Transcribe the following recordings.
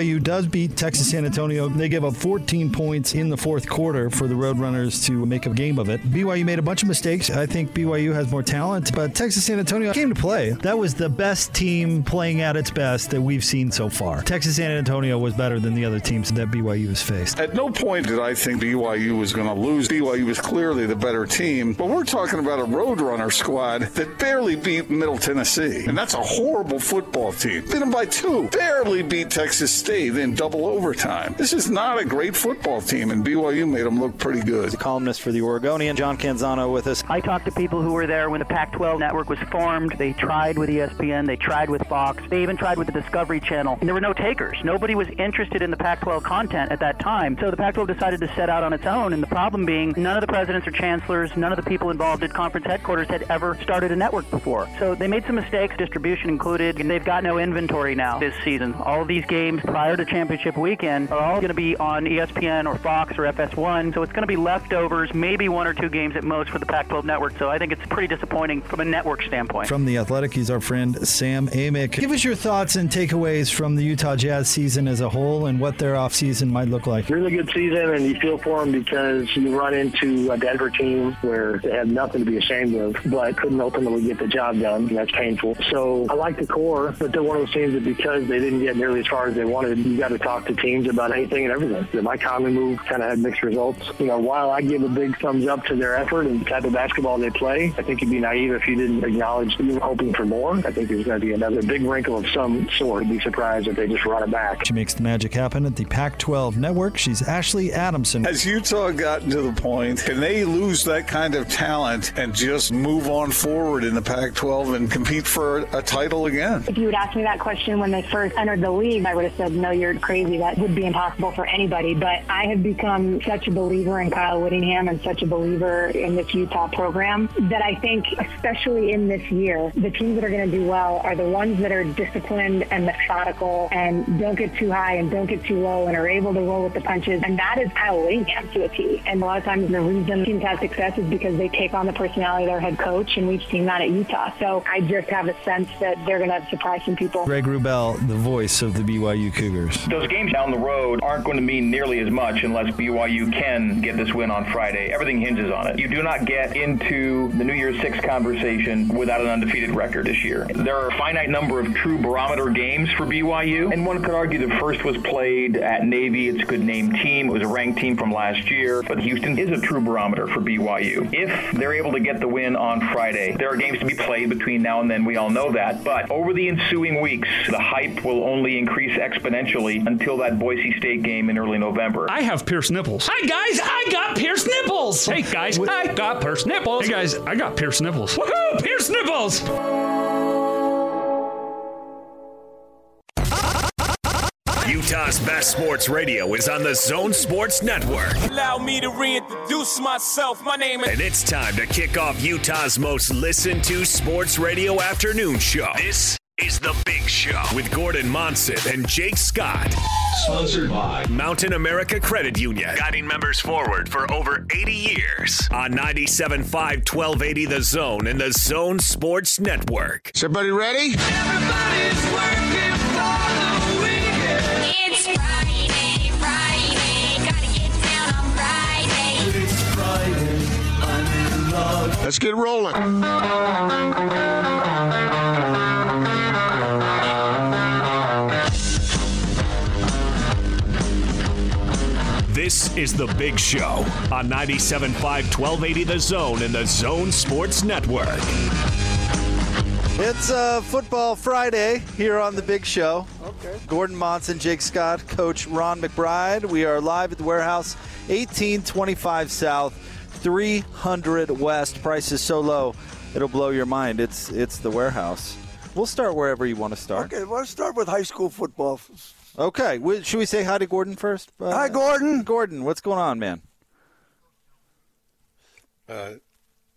BYU does beat Texas San Antonio. They give up 14 points in the fourth quarter for the Roadrunners to make a game of it. BYU made a bunch of mistakes. I think BYU has more talent, but Texas San Antonio came to play. That was the best team playing at its best that we've seen so far. Texas San Antonio was better than the other teams that BYU has faced. At no point did I think BYU was going to lose. BYU was clearly the better team, but we're talking about a Roadrunner squad that barely beat Middle Tennessee, and that's a horrible football team. Beat them by two. Barely beat Texas State in double overtime. This is not a great football team, and BYU made them look pretty good. The columnist for the Oregonian, John Canzano, with us. I talked to people who were there when the Pac-12 network was formed. They tried with ESPN. They tried with Fox. They even tried with the Discovery Channel. And there were no takers. Nobody was interested in the Pac-12 content at that time. So the Pac-12 decided to set out on its own. And the problem being, none of the presidents or chancellors, none of the people involved at conference headquarters had ever started a network before. So they made some mistakes, distribution included, and they've got no inventory now this season. All of these games prior to championship weekend are all going to be on ESPN or Fox or FS1. So it's going to be leftovers, maybe one or two games at most for the Pac-12 network. So I think it's pretty disappointing from a network standpoint. From the Athletic, he's our friend Sam Amick. Give us your thoughts and takeaways from the Utah Jazz season as a whole and what their offseason might look like. Really good season, and you feel for them because you run into a Denver team where they have nothing to be ashamed of, but couldn't ultimately get the job done. That's painful. So I like the core, but they're one of those teams that because they didn't get nearly as far as they wanted, you got to talk to teams about anything and everything. The Mike Conley move kind of had mixed results. You know, while I give a big thumbs up to their effort and the type of basketball they play, I think you'd be naive if you didn't acknowledge you were hoping for more. I think there's going to be another big wrinkle of some sort. I'd be surprised if they just run it back. She makes the magic happen at the Pac 12 network. She's Ashley Adamson. Has Utah gotten to the point, can they lose that kind of talent and just move on forward in the Pac 12 and compete for a title again? If you would ask me that question when they first entered the league, I would have said, no, you're crazy. That would be impossible for anybody. But I have become such a believer in Kyle Whittingham and such a believer in this Utah program that I think, especially in this year, the teams that are going to do well are the ones that are disciplined and methodical and don't get too high and don't get too low and are able to roll with the punches. And that is Kyle Whittingham to a T. And a lot of times the reason teams have success is because they take on the personality of their head coach, and we've seen that at Utah. So I just have a sense that they're going to surprise some people. Greg Wrubell, the voice of the BYU Cougars. Those games down the road aren't going to mean nearly as much unless BYU can get this win on Friday. Everything hinges on it. You do not get into the New Year's Six conversation without an undefeated record this year. There are a finite number of true barometer games for BYU, and one could argue the first was played at Navy. It's a good name team. It was a ranked team from last year, but Houston is a true barometer for BYU. If they're able to get the win on Friday, there are games to be played between now and then. We all know that. But over the ensuing weeks, the hype will only increase exponentially until that Boise State game in early November. I have pierced nipples. Hi guys, I got pierced nipples. Hey guys, I got pierced nipples. Hey guys, I got pierced nipples. Woohoo! Pierced nipples. Utah's best sports radio is on the Zone Sports Network. Allow me to reintroduce myself. My name is. And it's time to kick off Utah's most listened to sports radio afternoon show. This is The Big Show with Gordon Monson and Jake Scott. Sponsored by Mountain America Credit Union, guiding members forward for over 80 years on 97.5 1280 The Zone and the Zone Sports Network. Is everybody ready? Everybody's working for the weekend. It's Friday, Friday, gotta get down on Friday. It's Friday. I'm in love. Let's get rolling. This is The Big Show on 97.5 1280 The Zone and the Zone Sports Network. It's uh, Football Friday here on The Big Show. Okay. Gordon Monson, Jake Scott, Coach Ron McBride. We are live at the warehouse, 1825 South, 300 West. Price is so low, it'll blow your mind. It's it's the warehouse. We'll start wherever you want to start. Okay, let's start with high school football. Okay. we- Should we say hi to Gordon first? Uh, Hi, Gordon. Gordon, what's going on, man? Uh,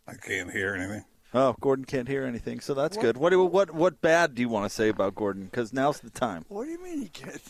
I can't hear anything. Oh, Gordon can't hear anything, so that's good. What do- what what bad do you want to say about Gordon? Because now's the time. What do you mean he can't?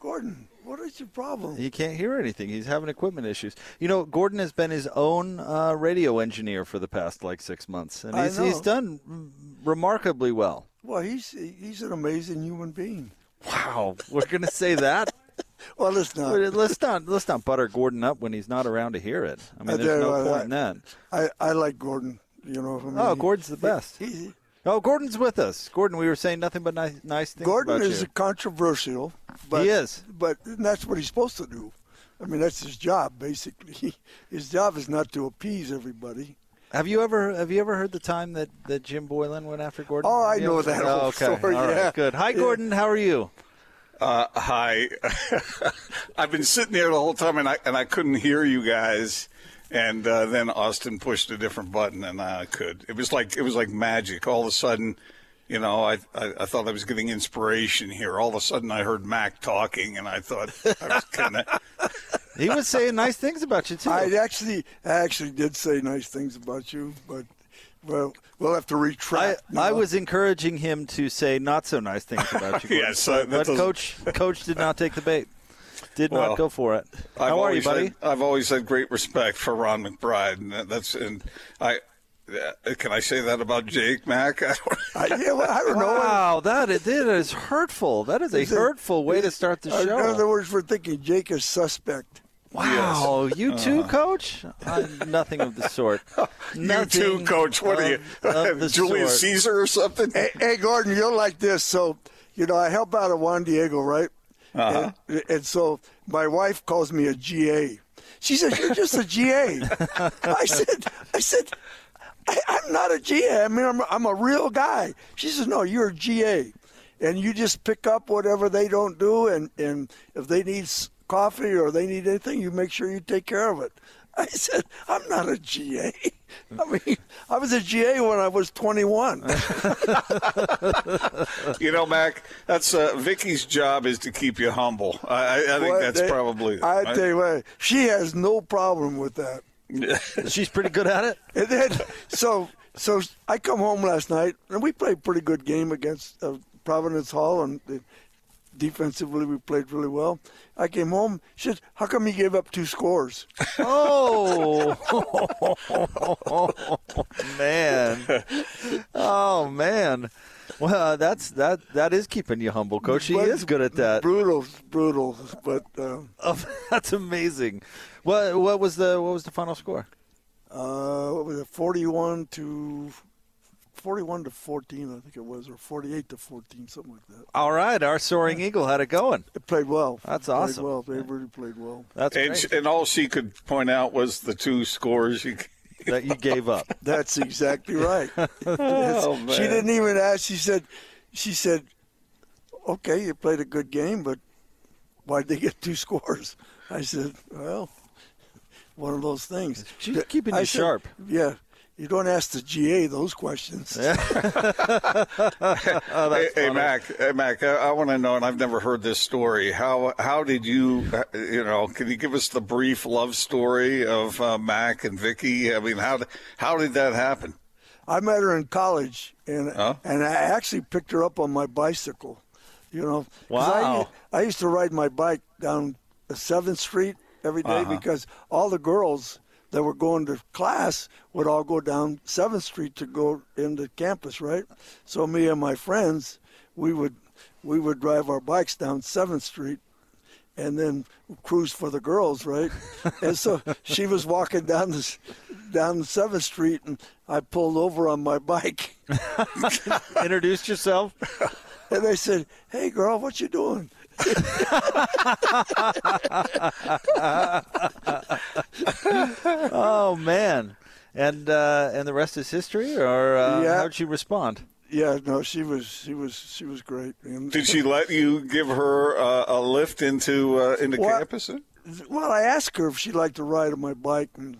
Gordon, what is your problem? He can't hear anything. He's having equipment issues. You know, Gordon has been his own uh, radio engineer for the past like six months, and he's, he's done remarkably well. Well, he's he's an amazing human being. Wow, we're gonna say that. well, let's not. Let's not let's not butter Gordon up when he's not around to hear it. I mean, I there's no point I- in that. I, I like Gordon. You know. I oh, mean, Oh, Gordon's the best. he- Oh, Gordon's with us. Gordon, we were saying nothing but nice, nice things Gordon is you. controversial. But, He is. But that's what he's supposed to do. I mean, that's his job, basically. His job is not to appease everybody. Have you ever have you ever heard the time that, that Jim Boylan went after Gordon? Oh, I know that Oh, okay. story, All right, yeah. good. Hi, Yeah. Gordon. How are you? Uh, hi. I've been sitting there the whole time, and I and I couldn't hear you guys. And uh, then Austin pushed a different button, and I could. It was like it was like magic. All of a sudden, you know, I, I I thought I was getting inspiration here. All of a sudden, I heard Mac talking, and I thought I was gonna. He was saying nice things about you too. I actually, I actually did say nice things about you, but well, we'll have to I, retract. I now. was encouraging him to say not so nice things about you. Yes, that but coach coach did not take the bait. Did Well, not go for it. I've How are you, always buddy? Had, I've always had great respect for Ron McBride, and that's and I. uh, Can I say that about Jake Mack? I don't, I, yeah, well, I don't know. Wow, that is, that is hurtful. That is a Is it- hurtful way to start the Uh, show. In other words, we're thinking Jake is suspect. Wow, you too, Uh-huh. Coach? Uh, nothing of the sort. you too, Coach. What are you, of- of Julius sort. Caesar or something? Hey, hey, Gordon, you're like this. So, you know, I help out at Juan Diego, right? Uh-huh. And, and so my wife calls me a GA. She says, "You're just a GA." I said, "I said, I, I'm not a GA. I mean, I'm, I'm a real guy." She says, "No, you're a GA, and you just pick up whatever they don't do, and and if they need coffee or they need anything, you make sure you take care of it." I said, "I'm not a GA. I mean, I was a GA when I was 21." You know, Mac, that's uh, Vicky's job is to keep you humble. I, I, I think Well, that's they- probably. I tell you what, she has no problem with that. She's pretty good at it. And then, so, so I come home last night, and we played a pretty good game against uh, Providence Hall, and uh, defensively we played really well. I came home. She said, "How come you gave up two scores?" Oh, man! Oh man! Well, that's that. That is keeping you humble, Coach. He But is good at that. Brutal, brutal, but uh, Oh, that's amazing. What what was the what was the final score? uh, what was it? Forty-one to forty-one to fourteen, I think it was, or forty-eight to fourteen, something like that. All right, our soaring eagle had it going. It played well. That's Played awesome. well, they really played well. That's and, great she- and all she could point out was the two scores. You, that you gave up. That's exactly right. Oh, man. She didn't even ask. She said, "She said, okay, you played a good game, but why'd they get two scores?" I said, "Well, one of those things." She's keeping I you said, sharp. Yeah, you don't ask the GA those questions. Oh, hey, that's hey. Mac, hey, Mac, I, I want to know, and I've never heard this story. How how did you, uh, you know, can you give us the brief love story of uh, Mac and Vicky? I mean, how did- how did that happen? I met her in college, and Huh? and I actually picked her up on my bicycle. You know, 'Cause I, I used to ride my bike down Seventh Street every day Uh-huh. because all the girls that were going to class would all go down Seventh Street to go into campus, right? So me and my friends, we would we would drive our bikes down Seventh Street and then cruise for the girls, right? and so she was walking down this down Seventh Street, and I pulled over on my bike, Introduced yourself. and they said, "Hey, girl, what you doing?" Oh man! And uh, and the rest is history. Or uh, Yeah. how'd she respond? Yeah, no, she was she was she was great. And, Did she let you give her uh, a lift into uh, into Well, campus? Well, I asked her if she'd like to ride on my bike, and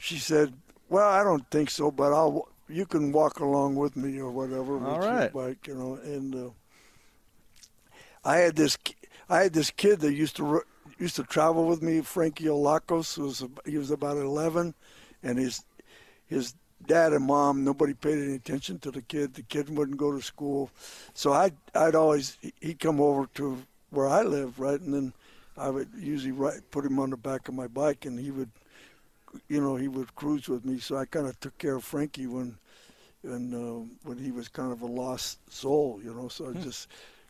she said, "Well, I don't think so, but I'll you can walk along with me or whatever with All your bike, you know." And uh, I had this I had this kid that used to used to travel with me, Frankie Olakos. Who was he was about eleven, and his his dad and mom nobody paid any attention to the kid. The kid wouldn't go to school, so I I'd always he'd come over to where I live, right, and then I would usually put him on the back of my bike, and he would, you know, he would cruise with me. So I kind of took care of Frankie when, when uh, when he was kind of a lost soul, you know. So I just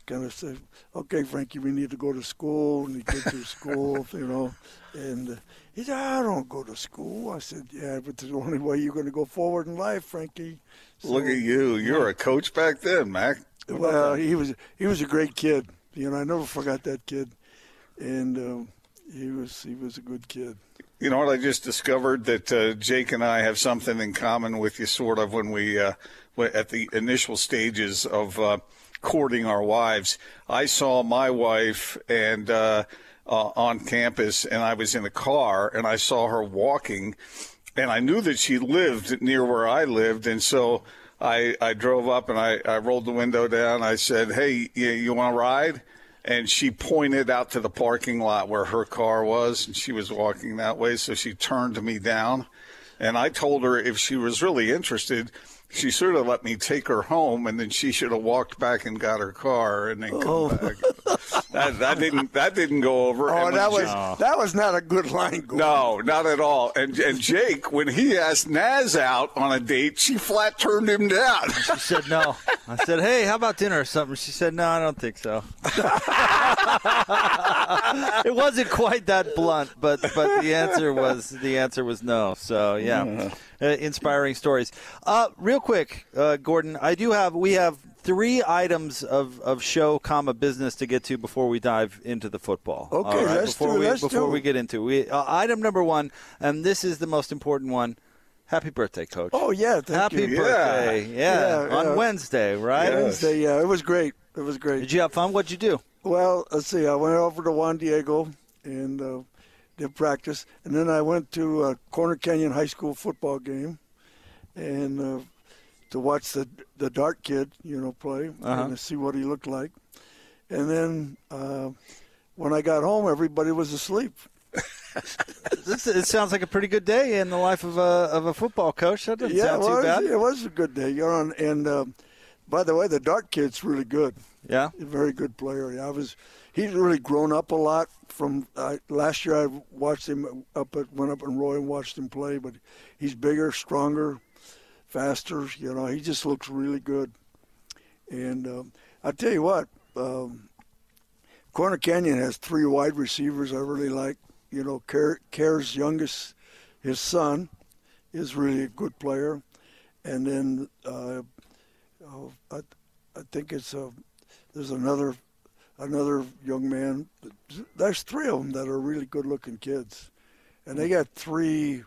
kind of said, "Okay, Frankie, we need to go to school." And he get to school, you know, and uh, he said, "I don't go to school." I said, "Yeah, but it's the only way you're going to go forward in life, Frankie." Look at you. You're a coach back then, Mac. Well, he was he was a great kid. You know, I never forgot that kid, and um, he was he was a good kid. You know what? I just discovered that uh, Jake and I have something in common with you, sort of, when we uh, at the initial stages of uh, courting our wives. I saw my wife and uh, uh, on campus, and I was in a car, and I saw her walking, and I knew that she lived near where I lived, and so. I, I drove up and I, I rolled the window down. I said, Hey, you, you want to ride? and she pointed out to the parking lot where her car was and she was walking that way so she turned me down and i told her if she was really interested she sort of let me take her home and then she should have walked back and got her car and then come Oh. back that, that didn't that didn't go over Oh, And that was Jake- that was not a good line. Gordon. no, not at all. And and Jake, when he asked Naz out on a date, she flat turned him down. She said no. I said, "Hey, how about dinner or something?" She said, "No, I don't think so." it wasn't quite that blunt, but but the answer was the answer was no. So yeah, uh, inspiring stories. Uh, real quick, uh, Gordon, I do have we have three items of, of show comma business to get to before we dive into the football. Okay, right? let's before do- we let's before do. we get into we uh, item number one, and this is the most important one. Happy birthday, Coach. Oh yeah, thank Happy you. birthday! Yeah, Yeah, on yeah. Wednesday, right? Wednesday, yeah, it was great. It was great. Did you have fun? What'd you do? Well, let's see. I went over to Juan Diego and did practice, and then I went to a Corner Canyon High School football game, and uh, to watch the the Dart kid, you know, play Uh-huh. and to see what he looked like. And then uh, when I got home, everybody was asleep. This, it sounds like a pretty good day in the life of a of a football coach. That doesn't yeah, sound it too bad. it was a good day. You know, and, uh, by the way, the Dart kid's really good. Yeah, a very good player. Yeah, I was. He's really grown up a lot from uh, last year. I watched him up at went up in Roy and watched him play, but he's bigger, stronger, faster. You know, he just looks really good. And um, I tell you what, um, Corner Canyon has three wide receivers I really like. You know, Kjar, Kjar's youngest, his son, is really a good player, and then uh, oh, I, I think it's uh, there's another another young man. There's three of them that are really good-looking kids, and they got three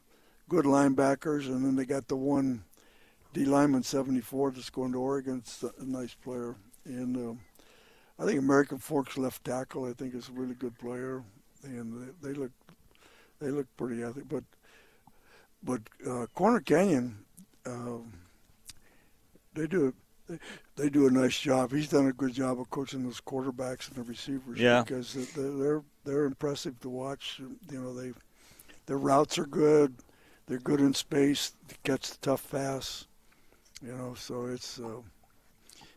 good linebackers, and then they got the one D lineman 74 that's going to Oregon. It's a nice player, and um, I think American Forks left tackle. I think is a really good player, and they, they look they look pretty athletic. But but uh, Corner Canyon, um, they do they do a nice job. He's done a good job of coaching those quarterbacks and the receivers. Yeah. because they're they're, they're impressive to watch. You know they their routes are good. They're good in space. They catch the tough pass. You know, so it's uh,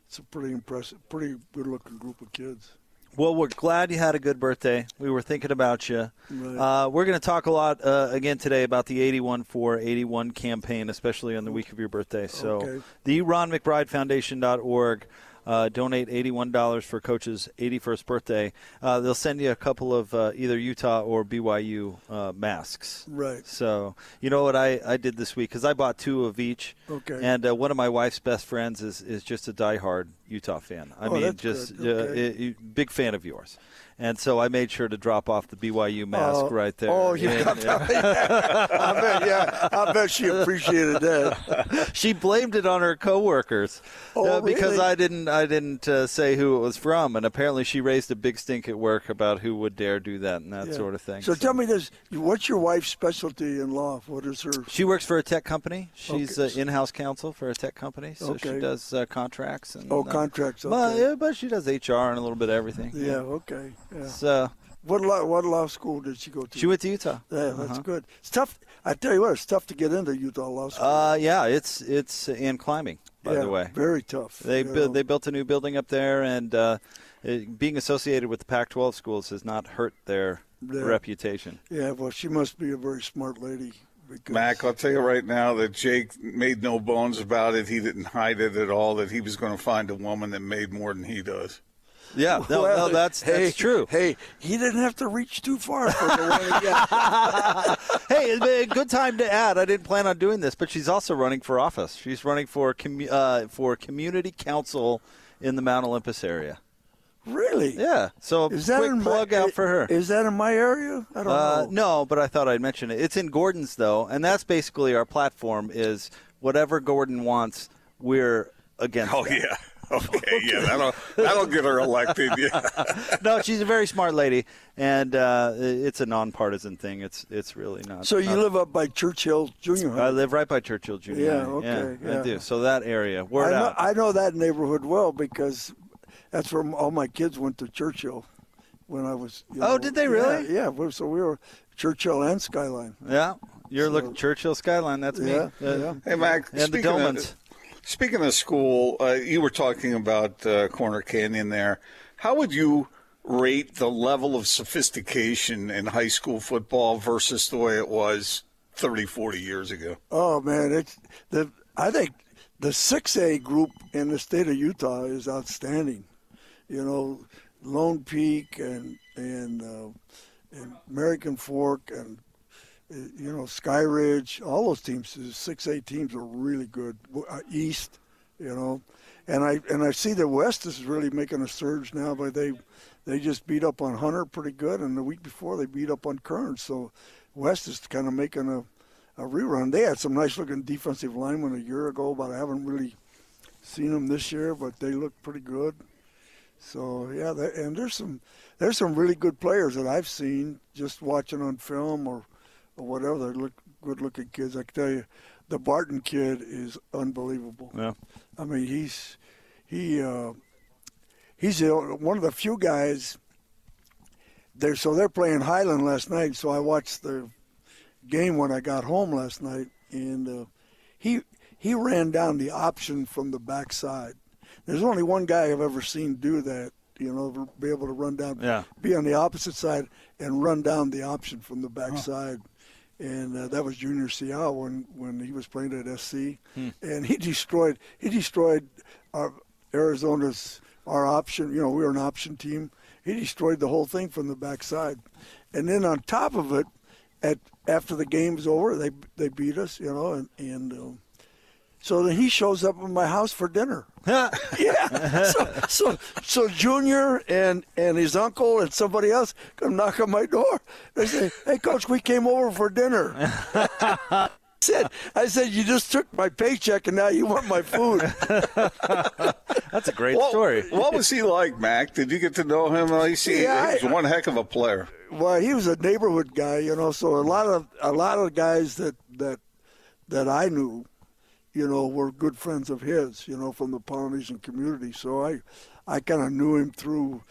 it's a pretty impressive, pretty good looking group of kids. Well, we're glad you had a good birthday. We were thinking about you. Right. Uh, we're going to talk a lot uh, again today about the 81 for 81 campaign, especially on the week of your birthday. So, Okay. the Ron McBride Foundation.org. Uh, donate $81 for Coach's 81st birthday. Uh, they'll send you a couple of uh, either Utah or BYU uh, masks. Right. So, you know what I, I did this week? Because I bought two of each. Okay. And uh, one of my wife's best friends is, is just a diehard Utah fan. I Oh, mean, just uh, Okay. i- big fan of yours. And so I made sure to drop off the BYU mask Oh, right there. Oh, you And, got that? Yeah. I bet. Yeah, I bet she appreciated that. she blamed it on her coworkers Oh, uh, because really? I didn't I didn't uh, say who it was from, and apparently she raised a big stink at work about who would dare do that and that Yeah. sort of thing. So, tell me this: What's your wife's specialty in law? What is her? She works for a tech company. She's Okay. uh, in-house counsel for a tech company, so she does uh, contracts and Oh, uh, contracts, But, okay. yeah, but she does HR and a little bit of everything. Yeah. Okay. Yeah. So What law? What law school did she go to? she went to Utah. Yeah, that's Uh-huh. good. It's tough. I tell you what, it's tough to get into Utah Law School. Uh, yeah, it's it's and climbing. By yeah, the way, very tough. They you bu- they built a new building up there, and uh, it, being associated with the Pac-12 schools has not hurt their Yeah. reputation. Yeah, well, she must be a very smart lady. Because, Mac, I'll tell you right now that Jake made no bones about it. He didn't hide it at all. That he was going to find a woman that made more than he does. Yeah, no, no, that's- hey, that's true. Hey, he didn't have to reach too far for the win hey, a good time to add. I didn't plan on doing this, but she's also running for office. She's running for commu- uh, for community council in the Mount Olympus area. Really? Yeah. So Is that quick plug my, out for her. Is that in my area? I don't Uh, know. no, but I thought I'd mention it. It's in Gordon's though, and that's basically our platform. Is whatever Gordon wants, we're against. Oh that. yeah. Okay, yeah, that'll that'll get her elected. Yeah. no, she's a very smart lady, and uh, it's a nonpartisan thing. It's it's really not. So you not- live up by Churchill Junior High? I live right by Churchill Junior. Yeah, okay, I yeah. do. So that area, word I know, out. I know that neighborhood well because that's where all my kids went to Churchill when I was. you Oh, did they really? Yeah. we- So we were Churchill and Skyline. Yeah, you're So- looking Churchill skyline. That's Yeah, me. Uh, yeah. Hey, Mac. And the speaking of- Dolmans. Speaking of school, uh, you were talking about uh, Corner Canyon there. How would you rate the level of sophistication in high school football versus the way it was 30, 40 years ago? Oh man, it's the. I think the six A group in the state of Utah is outstanding. You know, Lone Peak and and uh, and American Fork and you know Sky Ridge. All those teams, six A teams, are really good. Uh, East, you know, and I and I see the West is really making a surge now. But they they just beat up on Hunter pretty good, and the week before they beat up on Kearns. So West is kind of making a a rerun. They had some nice looking defensive linemen a year ago, but I haven't really seen them this year. But they look pretty good. So yeah, and there's some there's some really good players that I've seen just watching on film or or whatever. They look good looking kids. I can tell you, the Barton kid is unbelievable. Yeah. I mean he's he uh, he's the, one of the few guys. They're so they're playing Highland last night. So I watched the game when I got home last night, and uh, he he ran down the option from the backside. There's only one guy I've ever seen do that. You know, be able to run down, Yeah. be on the opposite side and run down the option from the backside. And uh, that was Junior Seau when when he was playing at SC, Hmm. and he destroyed he destroyed our Arizona's our option. You know, we were an option team. He destroyed the whole thing from the backside, and then on top of it, at after the game's over, they they beat us. You know, and and um, so then he shows up at my house for dinner. yeah. So, so so Junior and and his uncle and somebody else come knock on my door. They say, "Hey, coach, we came over for dinner." I said, "I said you just took my paycheck and now you want my food." That's a great What, story. what was he like, Mac? Did you get to know him? I see. Yeah, he was I- one heck of a player. well, he was a neighborhood guy, you know. So a lot of a lot of guys that that that I knew, you know, were good friends of his, you know, from the Polynesian community. So I I kind of knew him through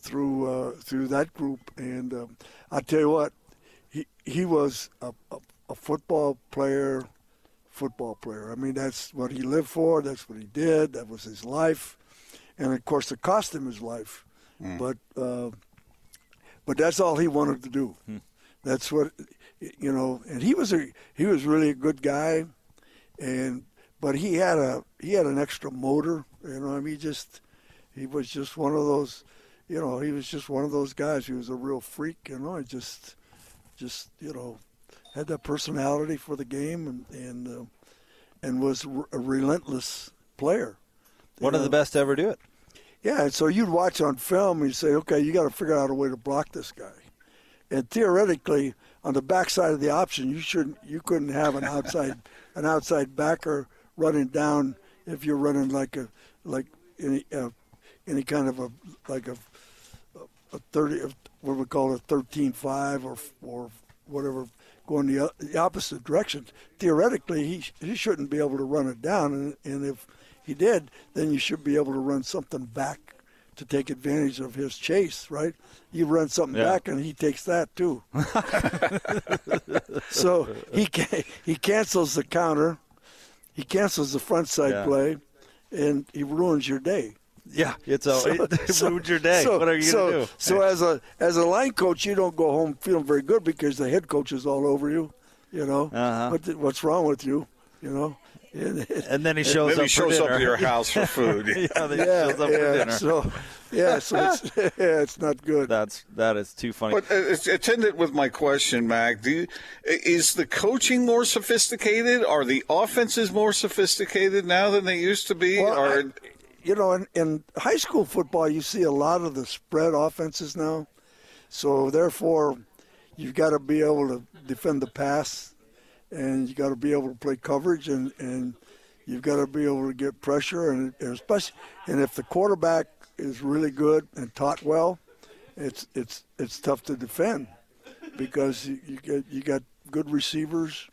through uh, through that group, and um, I tell you what, he he was a, a, a football player, football player. I mean, that's what he lived for. That's what he did. That was his life, and of course, it cost him his life. But uh, but that's all he wanted to do. That's what you know. And he was a he was really a good guy, and but he had a he had an extra motor. You know, I mean, he just he was just one of those. You know, he was just one of those guys. He was a real freak. You know, he just just you know had that personality for the game and and uh, and was r- a relentless player. One of the best to ever do it. Yeah, and so you'd watch on film and you say, okay, you got to figure out a way to block this guy. And theoretically, on the backside of the option, you shouldn't, you couldn't have an outside, an outside backer running down if you're running like a, like any, uh, any kind of a, like a, a thirty, what we call thirteen five or or whatever, going the, the opposite direction. Theoretically, he he shouldn't be able to run it down, and, and if he did, then you should be able to run something back to take advantage of his chase, right? You run something Yeah. back, and he takes that too. so he ca- he cancels the counter, he cancels the front side Yeah. play, and he ruins your day. Yeah, it's a it ruined your day. So, what are you so, gonna do? So as a as a line coach, you don't go home feeling very good because the head coach is all over you. You know, Uh-huh. what what's wrong with you? You know, And, And then he shows Then he shows for up to your house for food. yeah, then he yeah, shows up yeah, for dinner. So, yeah, so it's, yeah, it's not good. That's that is too funny. But uh, it's attendant with my question, Mac. Do you, is the coaching more sophisticated? Are the offenses more sophisticated now than they used to be? Well, or I- you know, in, in high school football, you see a lot of the spread offenses now. So therefore, you've got to be able to defend the pass, and you got to be able to play coverage, and and you've got to be able to get pressure, and, and especially, and if the quarterback is really good and taught well, it's it's it's tough to defend because you, you get you got good receivers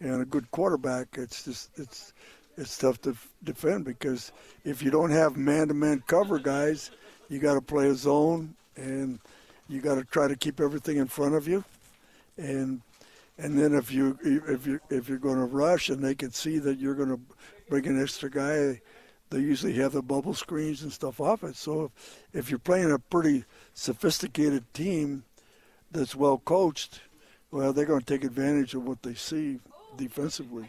and a good quarterback. It's just it's it's tough to defend because if you don't have man-to-man cover guys, you got to play a zone and you got to try to keep everything in front of you, and and then if you if you if you're going to rush and they can see that you're going to bring an extra guy, they usually have the bubble screens and stuff off it. So if, if you're playing a pretty sophisticated team that's well coached, well, they're going to take advantage of what they see defensively.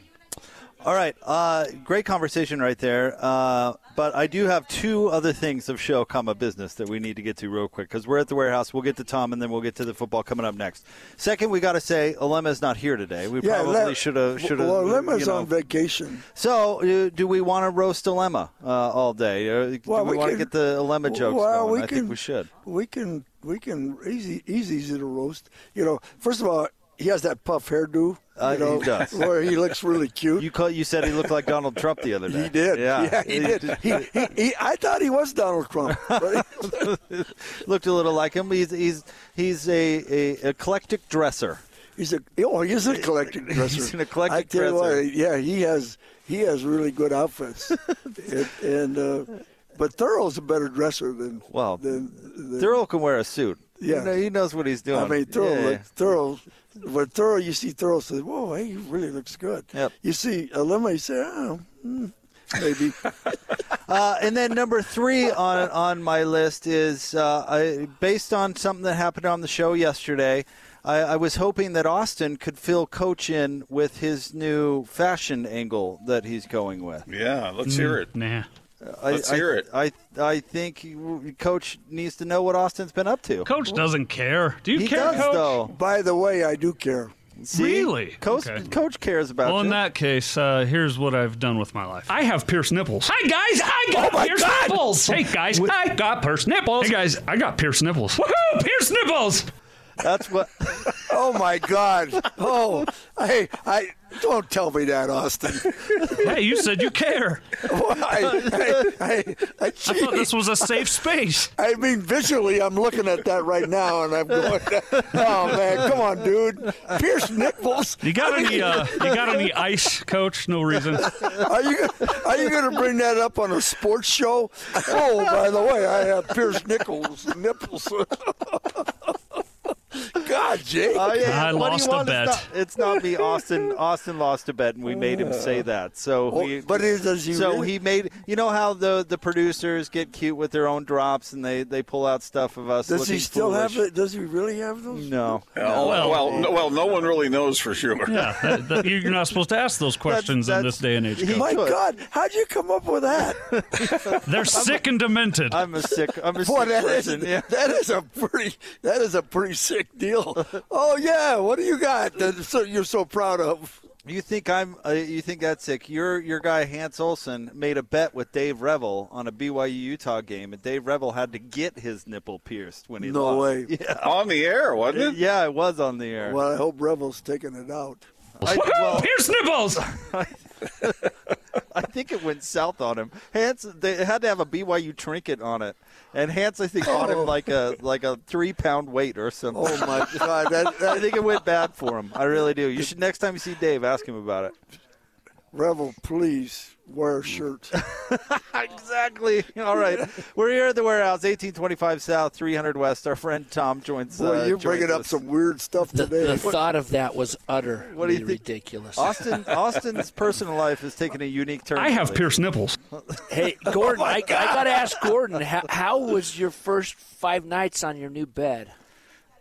All right, uh, great conversation right there. Uh, but I do have two other things of show, comma business that we need to get to real quick because we're at the warehouse. We'll get to Tom and then we'll get to the football coming up next. Second, we got to say Alema's not here today. We Yeah, probably should have should have. Well, Alema's you know. on vacation. So, uh, do we want to roast Alema uh, all day? Uh, Well, do we, we want to get the Alema jokes well, going? we I can, think we should. We can. We can. Easy. Easy. Easy to roast. You know. First of all, he has that puff hairdo. Uh, you know, he does. He looks really cute. You call, you said he looked like Donald Trump the other day. He did. Yeah, he did. He, he, he, I thought he was Donald Trump. but- looked a little like him. He's he's he's a, a eclectic dresser. He's a oh, he's a eclectic dresser. He's an eclectic I tell you dresser. what, yeah, he has he has really good outfits, and, and uh, but Thurl's a better dresser than Well, than, than Thurl can wear a suit. Yeah. he, knows what he's doing. I mean, Thurl, Yeah, Thurl, when Thurl, you see Thurl says, "Whoa, hey, he really looks good." Yep. You see Alema, you say, "Oh, hmm, maybe." Uh, and then number three on on my list is uh, I, based on something that happened on the show yesterday. I, I was hoping that Austin could fill Coach in with his new fashion angle that he's going with. yeah, let's hear it. Nah. I, Let's I- hear it. I I think Coach needs to know what Austin's been up to. Coach doesn't care. Do you he care, does Coach? though. By the way, I do care. See? Really? Coach, Okay. Coach cares about Well, in that case, uh, here's what I've done with my life. I have pierced nipples. Hi guys, I got Oh, pierced God! nipples. Hey guys, I got pierced nipples. Hey guys, I got pierced nipples. Woohoo! Pierced nipples. That's what. Oh my God! Oh, hey, I don't tell me that, Austin. Hey, you said you care. I, I, I, I, I thought this was a safe space. I mean, visually, I'm looking at that right now, and I'm going, "Oh man, come on, dude! Pierce nipples. You got any? Uh, you got any ice, Coach? No reason. Are you are you going to bring that up on a sports show? Oh, by the way, I have Pierce Nichols nipples. God, Jake. Oh, yeah. I What lost a bet. It's not, it's not me. Austin. Austin lost a bet, and we made him say that. So, Oh, we, but it- does he So really? he made. You know how the the producers get cute with their own drops, and they they pull out stuff of us. Does he still foolish. have it? Does he really have those? No. Oh, Well- well, no, well, no one really knows for sure. Yeah, that, that, you're not supposed to ask those questions in this day and age. Coach. My could. God, how'd you come up with that? They're sick and demented. I'm a sick. I'm a Boy, sick that is, person. Yeah. that is a pretty that is a pretty sick deal. Oh yeah, what do you got that you're so proud of? You think I'm? Uh, you think that's sick? Your your guy Hans Olsen made a bet with Dave Revel on a BYU Utah game, and Dave Revel had to get his nipple pierced when he lost. No lost. way. Yeah, On the air, wasn't it? yeah, it was on the air. Well, I hope Revel's taking it out. I, well, Pierce nipples. I think it went south on him. Hans, they had to have a BYU trinket on it, and Hans, I think, bought him oh. like a like a three pound weight or something. Oh my God, that, I think it went bad for him. I really do. You should next time you see Dave, ask him about it. Revel, please wear a shirt. exactly. All right, we're here at the warehouse, 1825 South, 300 West. Our friend Tom joins. Boy, uh, you're joins bringing up us. some weird stuff The, today. the thought of that was utter What do you think? ridiculous. Austin Austin's personal life has taken a unique turn. I have pierced nipples. Hey, Gordon, I, I got to ask Gordon, how, how was your first five nights on your new bed?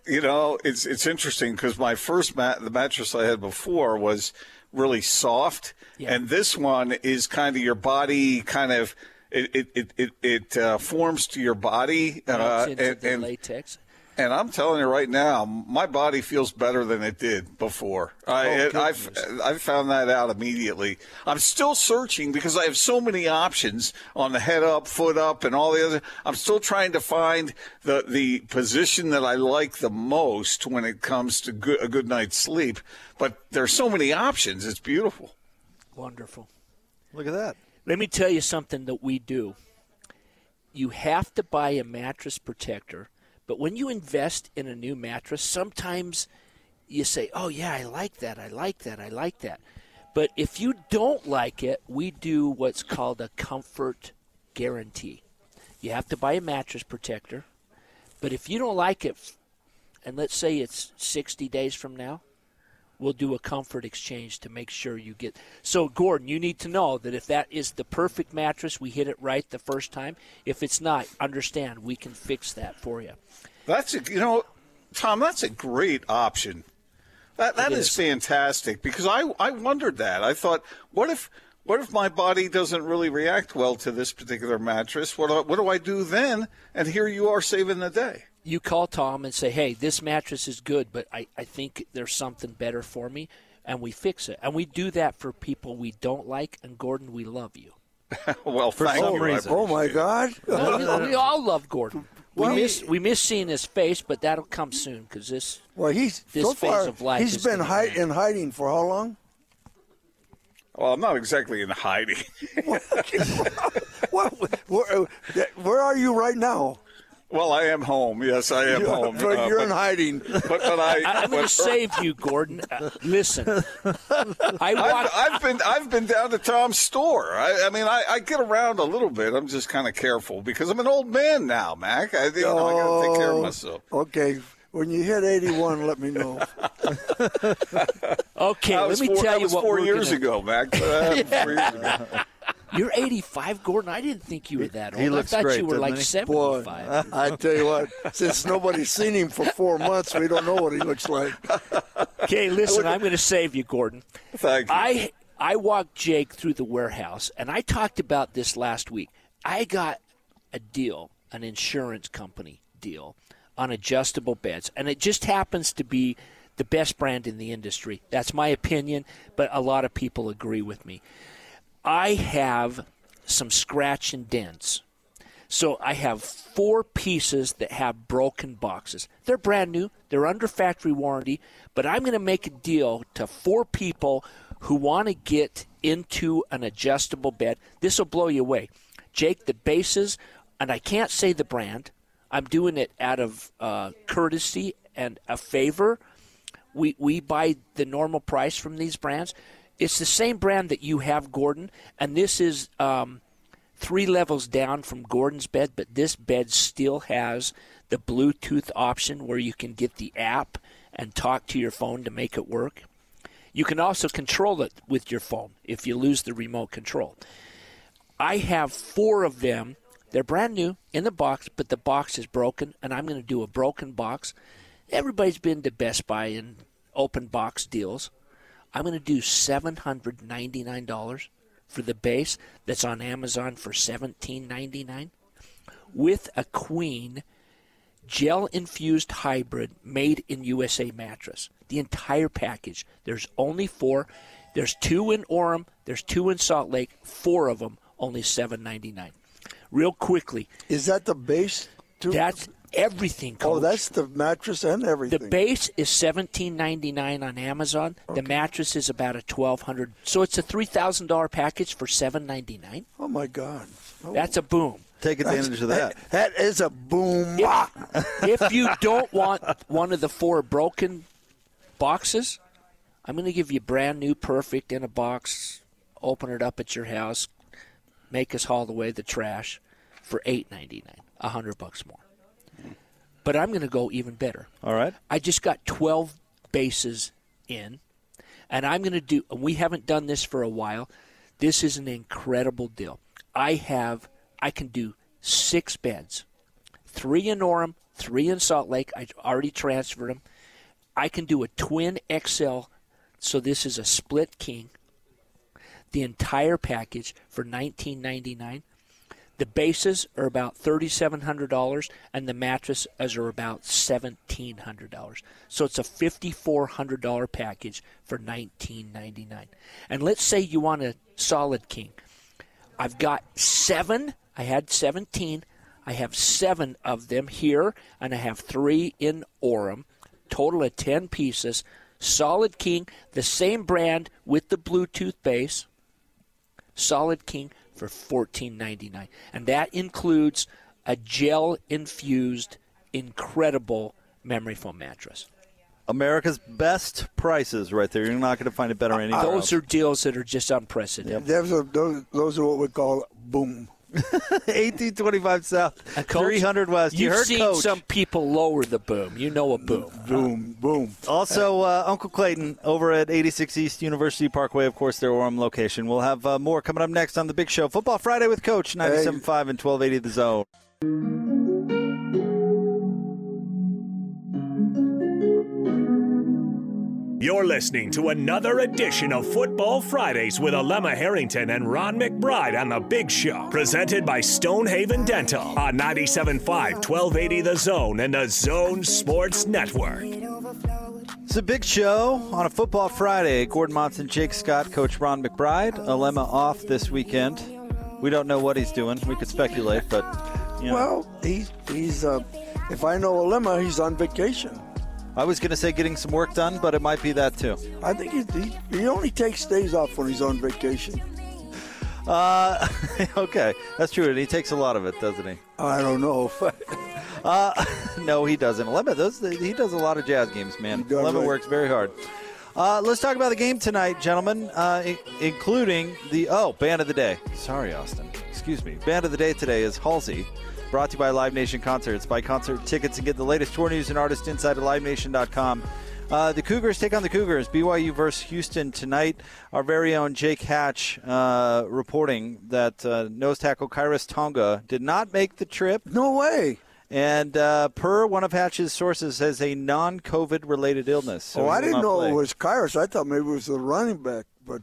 You know, it's it's interesting because my first mat, the mattress I had before was really soft, and this one is kind of your body kind of. It it it it, it uh, forms to your body, uh, and, the and latex. And I'm telling you right now, my body feels better than it did before. I, Oh, it, I've I found that out immediately. I'm still searching because I have so many options on the head up, foot up, and all the other. I'm still trying to find the the position that I like the most when it comes to good, a good night's sleep. But there's so many options. It's beautiful. Wonderful. Look at that. Let me tell you something that we do. You have to buy a mattress protector, but when you invest in a new mattress, sometimes you say, "Oh yeah, I like that. I like that. I like that." But if you don't like it, we do what's called a comfort guarantee. You have to buy a mattress protector, but if you don't like it, and let's say it's 60 days from now, we'll do a comfort exchange to make sure you get. So, Gordon, you need to know that if that is the perfect mattress, we hit it right the first time. If it's not, understand we can fix that for you. That's a, you know, Tom. That's a great option. That that is. is. fantastic because I I wondered that. I thought, what if what if my body doesn't really react well to this particular mattress? What do, what do I do then? And here you are saving the day. You call Tom and say, hey, this mattress is good, but I, I think there's something better for me, and we fix it. And we do that for people we don't like, and Gordon, we love you. well, For thank some you. Reason. Oh my God! No, we, we all love Gordon. We Well, miss we miss seeing his face, but that'll come soon because this Well, he's this so phase far of life he's is been gonna hi- in hiding for how long? Well, I'm not exactly in hiding. What, where, uh, where are you right now? Well, I am home. Yes, I am home. But Uh, you're in hiding. But, but I. I, I'm going to save you, Gordon. Uh, listen, I I've. I've been I've been down to Tom's store. I, I mean, I, I get around a little bit. I'm just kind of careful because I'm an old man now, Mac. I, you know, I got to take care of Oh, myself. Okay, when you hit 81, let me know. Okay, let me four, tell you was what four we're years gonna, ago, Mac. Uh, that was four years ago. You're 85, Gordon. I didn't think you were that old. He looks I thought great, you were like he? Boy, 75. I tell you what, since nobody's seen him for four months, we don't know what he looks like. Okay, listen, I'm going to save you, Gordon. Thank you. I I walked Jake through the warehouse, and I talked about this last week. I got a deal, an insurance company deal, on adjustable beds, and it just happens to be the best brand in the industry. That's my opinion, but a lot of people agree with me. I have some scratch and dents. So I have four pieces that have broken boxes. They're brand new, they're under factory warranty, but I'm going to make a deal to four people who want to get into an adjustable bed. This will blow you away. Jake, the bases, and I can't say the brand, I'm doing it out of uh, courtesy and a favor. We, we buy the normal price from these brands. It's the same brand that you have, Gordon, and this is um, three levels down from Gordon's bed, but this bed still has the Bluetooth option where you can get the app and talk to your phone to make it work. You can also control it with your phone if you lose the remote control. I have four of them. They're brand new in the box, but the box is broken, and I'm going to do a broken box. Everybody's been to Best Buy and open box deals. I'm going to do $799 for the base that's on Amazon for $17.99 with a queen gel infused hybrid made in USA mattress. The entire package. There's only four. There's two in Orem, there's two in Salt Lake, four of them, only $7.99. Real quickly, Is that the base? Too? that's everything. Oh, coach. oh, that's the mattress and everything. The base is seventeen ninety nine on Amazon. The mattress is about a twelve hundred. So it's a three thousand dollar package for seven ninety nine. oh my God, oh, That's a boom. Take advantage of that. that is a boom. If ah. you don't want one of the four broken boxes, I'm going to give you brand new, perfect in a box. Open it up at your house. Make us haul away the trash for eight ninety nine, a hundred bucks more. But I'm going to go even better. All right. I just got 12 bases in, and I'm going to do, and we haven't done this for a while. This is an incredible deal. I have, I can do six beds, three in Orem, three in Salt Lake. I already transferred them. I can do a twin XL So this is a split king. The entire package for 19.99. The bases are about $3,700, and the mattresses are about $1,700. So it's a $5,400 package for $19.99. And let's say you want a solid king. I've got seven. I had 17. I have seven of them here, and I have three in Orem. Total of 10 pieces. Solid King, the same brand with the Bluetooth base. Solid King for $14.99. And that includes a gel infused, incredible memory foam mattress. America's best prices right there. You're not going to find it better uh, anywhere Those else. are deals that are just unprecedented. Those are, those, those are what we call boom. 1825 South, Coach, 300 West. You heard seen Coach. some people lower the boom. You know a boom. Boom, boom. Also, uh, Uncle Clayton over at 86 East University Parkway, of course, their Orem location. We'll have uh, more coming up next on The Big Show. Football Friday with Coach, 97.5 and 1280 The Zone. You're listening to another edition of Football Fridays with Alema Harrington and Ron McBride on The Big Show. Presented by Stonehaven Dental on 97.5, 1280 The Zone and the Zone Sports Network. It's a big show on a football Friday. Gordon Monson, Jake Scott, Coach Ron McBride. Alema off this weekend. We don't know what he's doing. We could speculate, but you know. Well, he's he's. Uh, if I know Alema, he's on vacation. I was going to say getting some work done, but it might be that too. I think he, he, he only takes days off when he's on vacation. Uh, okay, that's true. And he takes a lot of it, doesn't he? I don't know. uh, no, he doesn't. Lemon, those, he does a lot of jazz games, man. Lemon right. works very hard. Uh, let's talk about the game tonight, gentlemen, uh, I- including the oh band of the day. Sorry, Austin. Excuse me. Band of the day today is Halsey. Brought to you by Live Nation Concerts. Buy concert tickets and get the latest tour news and artist inside at livenation.com. Uh, the Cougars take on the Cougars. BYU versus Houston tonight. Our very own Jake Hatch uh, reporting that uh, nose tackle Khyiris Tonga did not make the trip. No way. And uh, per one of Hatch's sources, has a non-COVID related illness. So oh, I didn't know play. it was Khyiris. I thought maybe it was the running back, but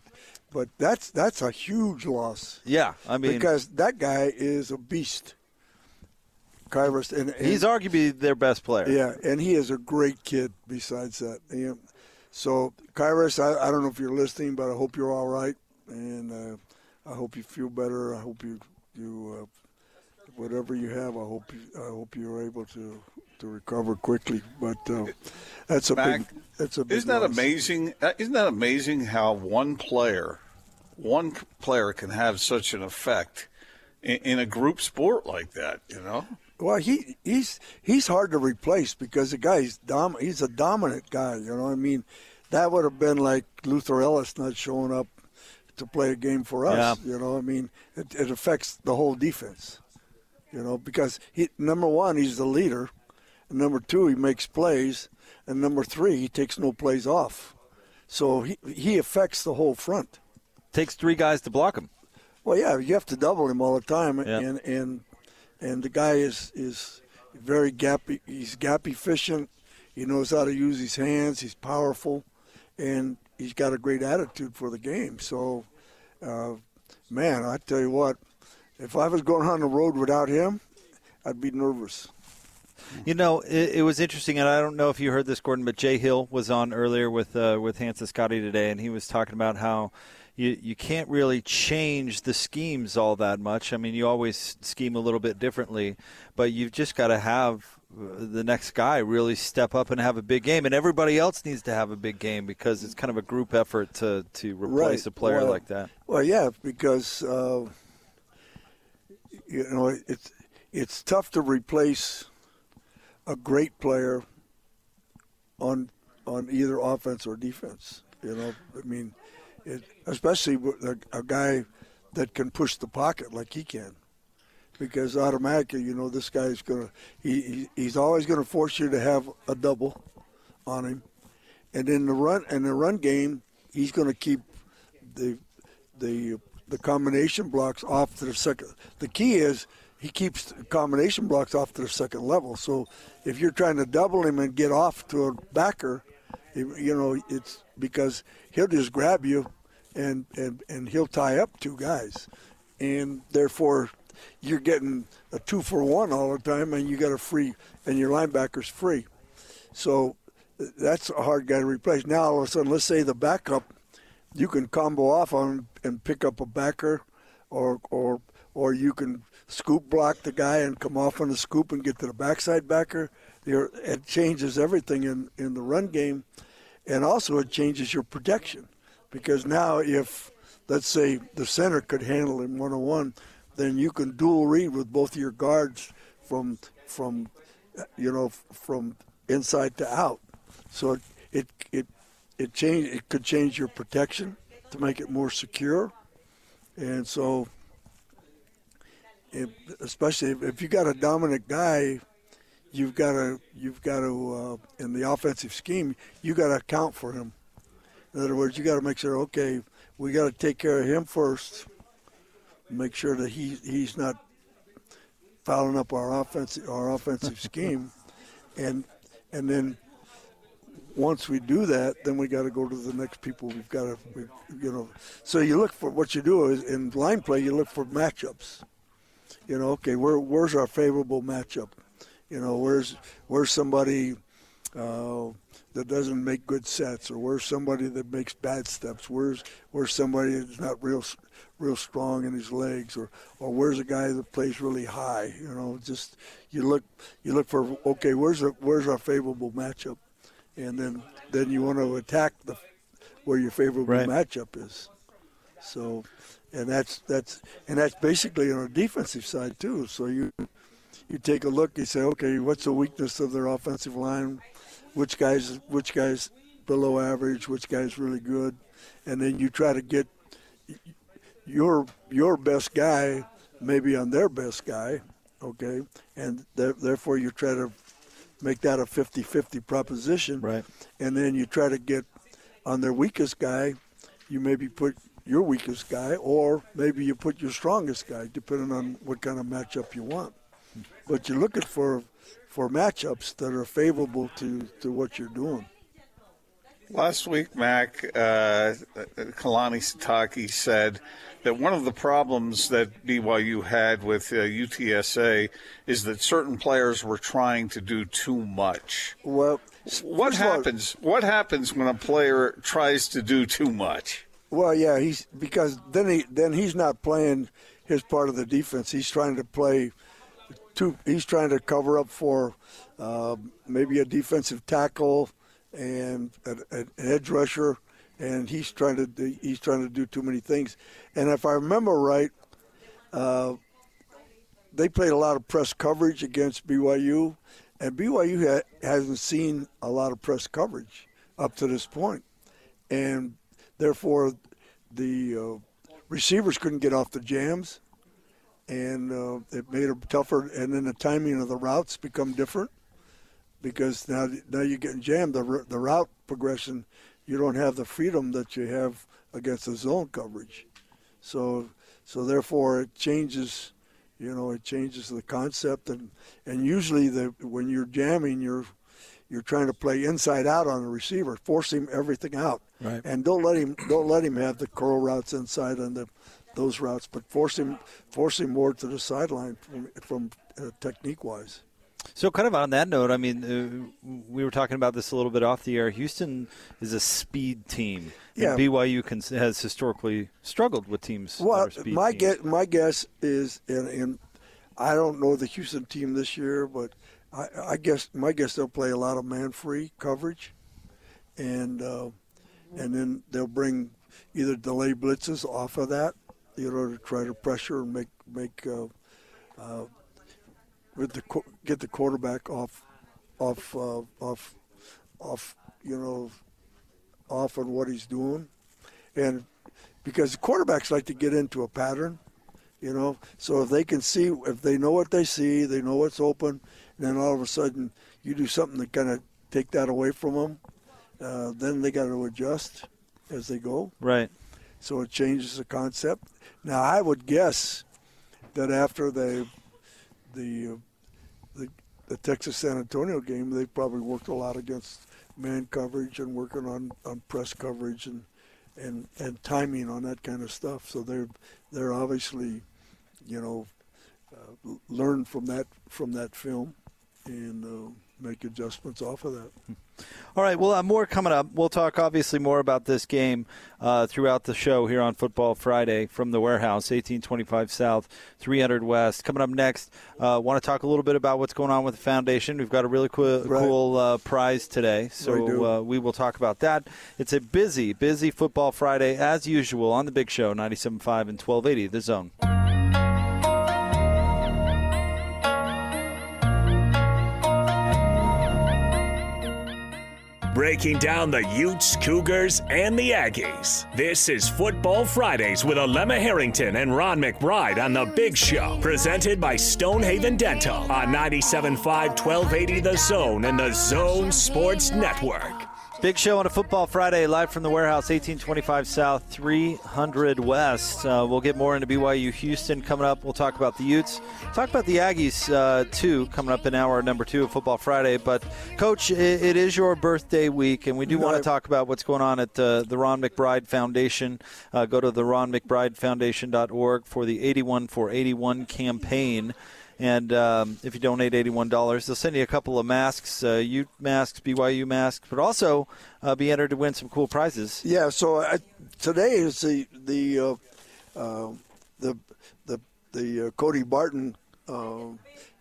but that's that's a huge loss. Yeah, I mean, because that guy is a beast. Khyiris, and, and he's arguably their best player. yeah, and he is a great kid. Besides that, Yeah. so Khyiris, I, I don't know if you're listening, but I hope you're all right, and uh, I hope you feel better. I hope you you uh, whatever you have, I hope you, I hope you're able to to recover quickly. But uh, that's a Mac, big that's a big Isn't that loss. amazing? Uh, Isn't that amazing how one player, one player can have such an effect in, in a group sport like that? You know. Well, he he's he's hard to replace because the guy's dom he's a dominant guy. You know, what I mean, that would have been like Luther Ellis not showing up to play a game for us. Yeah. You know, I mean, it, it affects the whole defense. You know, because he number one he's the leader, and number two he makes plays, and number three he takes no plays off. So he he affects the whole front. Takes three guys to block him. Well, yeah, you have to double him all the time, Yeah. and and and the guy is is very gap. He's gap efficient. He knows how to use his hands. He's powerful, and he's got a great attitude for the game. So, uh, man, I tell you what, if I was going on the road without him, I'd be nervous. You know, it, it was interesting, and I don't know if you heard this, Gordon, but Jay Hill was on earlier with uh, with Hansa Scotty today, and he was talking about how you you can't really change the schemes all that much. I mean, you always scheme a little bit differently, but you've just got to have uh, the next guy really step up and have a big game, and everybody else needs to have a big game because it's kind of a group effort to to replace Right. a player Well- like that. Well, yeah, because uh, you know it's it's tough to replace a great player on on either offense or defense. You know, I mean, it, especially a, a guy that can push the pocket like he can, because automatically, you know, this guy's gonna he, he he's always gonna force you to have a double on him, and in the run in the run game, he's gonna keep the the the combination blocks off to the second. The key is he keeps combination blocks off to the second level. So if you're trying to double him and get off to a backer, You know, it's because he'll just grab you, and and and he'll tie up two guys, and therefore you're getting a two for one all the time, and you got a free, and your linebacker's free. So that's a hard guy to replace. Now all of a sudden, let's say the backup, you can combo off on and pick up a backer, or or or you can scoop block the guy and come off on the scoop and get to the backside backer. It changes everything in in the run game, and also it changes your protection, because now if let's say the center could handle him one on one, then you can dual read with both your guards from from you know from inside to out. So it it it, it change it could change your protection to make it more secure, and so especially if, if you got a dominant guy, you've got to you've got to uh, in the offensive scheme you got to account for him. In other words, you got to make sure okay, we got to take care of him first. Make sure that he he's not fouling up our offensive our offensive scheme, and and then once we do that, then we got to go to the next people. We've got to, we, you know. So you look for what you do is in line play. You look for matchups. You know, okay, where where's our favorable matchup? You know, where's where's somebody uh, that doesn't make good sets, or where's somebody that makes bad steps? Where's where's somebody that's not real real strong in his legs, or or where's a guy that plays really high? You know, just you look you look for okay, where's a, where's our favorable matchup? and then then you want to attack the where your favorable Right. matchup is. So, and that's that's and that's basically on a defensive side too. So you you take a look, you say, okay, what's the weakness of their offensive line? Which guys which guys below average? Which guys really good? And then you try to get your your best guy maybe on their best guy, okay? And th- therefore you try to make that a 50-50 proposition. Right. And then you try to get on their weakest guy, you maybe put your weakest guy or maybe you put your strongest guy depending on what kind of matchup you want. But you're looking for for matchups that are favorable to, to what you're doing. Last week, Mac, uh, Kalani Sitake said that one of the problems that BYU had with uh, UTSA is that certain players were trying to do too much. Well, what first of all- happens? What happens when a player tries to do too much? Well, yeah, he's because then he then he's not playing his part of the defense. He's trying to play two. He's trying to cover up for uh, maybe a defensive tackle and an, an edge rusher, and he's trying to do, he's trying to do too many things. And if I remember right, uh, they played a lot of press coverage against BYU, and BYU ha- hasn't seen a lot of press coverage up to this point, and therefore the uh, receivers couldn't get off the jams, and uh, it made it tougher. And then the timing of the routes become different because now now you're getting jammed. The the route progression, you don't have the freedom that you have against the zone coverage. So so therefore it changes. You know, it changes the concept, and and usually the when you're jamming, you're you're trying to play inside out on the receiver, force him everything out, Right. and don't let him don't let him have the curl routes inside on the those routes, but force him force him more to the sideline from from uh, technique wise. So, kind of on that note, I mean, uh, we were talking about this a little bit off the air. Houston is a speed team. and Yeah. BYU can, has historically struggled with teams. Well, my teams. guess my guess is, and, and I don't know the Houston team this year, but I, I guess my guess they'll play a lot of man free coverage, and uh, and then they'll bring either delay blitzes off of that, you know, to try to pressure and make make uh, uh, with the get the quarterback off off uh, off off you know off on what he's doing, and because quarterbacks like to get into a pattern, you know. So if they can see, if they know what they see, they know what's open, and then all of a sudden you do something to kind of take that away from them, uh, then they got to adjust as they go. Right. So it changes the concept. Now I would guess that after the the uh, the, the Texas San Antonio game, they probably worked a lot against man coverage and working on, on press coverage and, and and timing on that kind of stuff. So they're they're obviously, you know, uh, learn from that from that film and uh, make adjustments off of that. All right, well, uh, more coming up. We'll talk obviously more about this game uh, throughout the show here on Football Friday from the warehouse, 1825 South, 300 West. Coming up next, uh, want to talk a little bit about what's going on with the foundation. We've got a really cool, Right. cool uh, prize today, so do. uh, we will talk about that. It's a busy, busy Football Friday as usual on the Big Show, 97.5 and 1280, The Zone. Breaking down the Utes, Cougars, and the Aggies. This is Football Fridays with Alema Harrington and Ron McBride on The Big Show. Presented by Stonehaven Dental on 97.5 1280 The Zone and The Zone Sports Network. Big show on a Football Friday, live from the warehouse, 1825 South, 300 West. Uh, we'll get more into BYU Houston coming up. We'll talk about the Utes, talk about the Aggies uh, too, coming up in hour number two of Football Friday. But, Coach, i it is your birthday week, and we do want to talk about what's going on at uh, the Ron McBride Foundation. Uh, go to the Ron McBride Foundation.org for the 81 for 81 campaign. And um, if you donate $81, they'll send you a couple of masks, uh, Ute masks, BYU masks, but also uh, be entered to win some cool prizes. Yeah. So I, today is the the uh, uh, the the the uh, Cody Barton uh,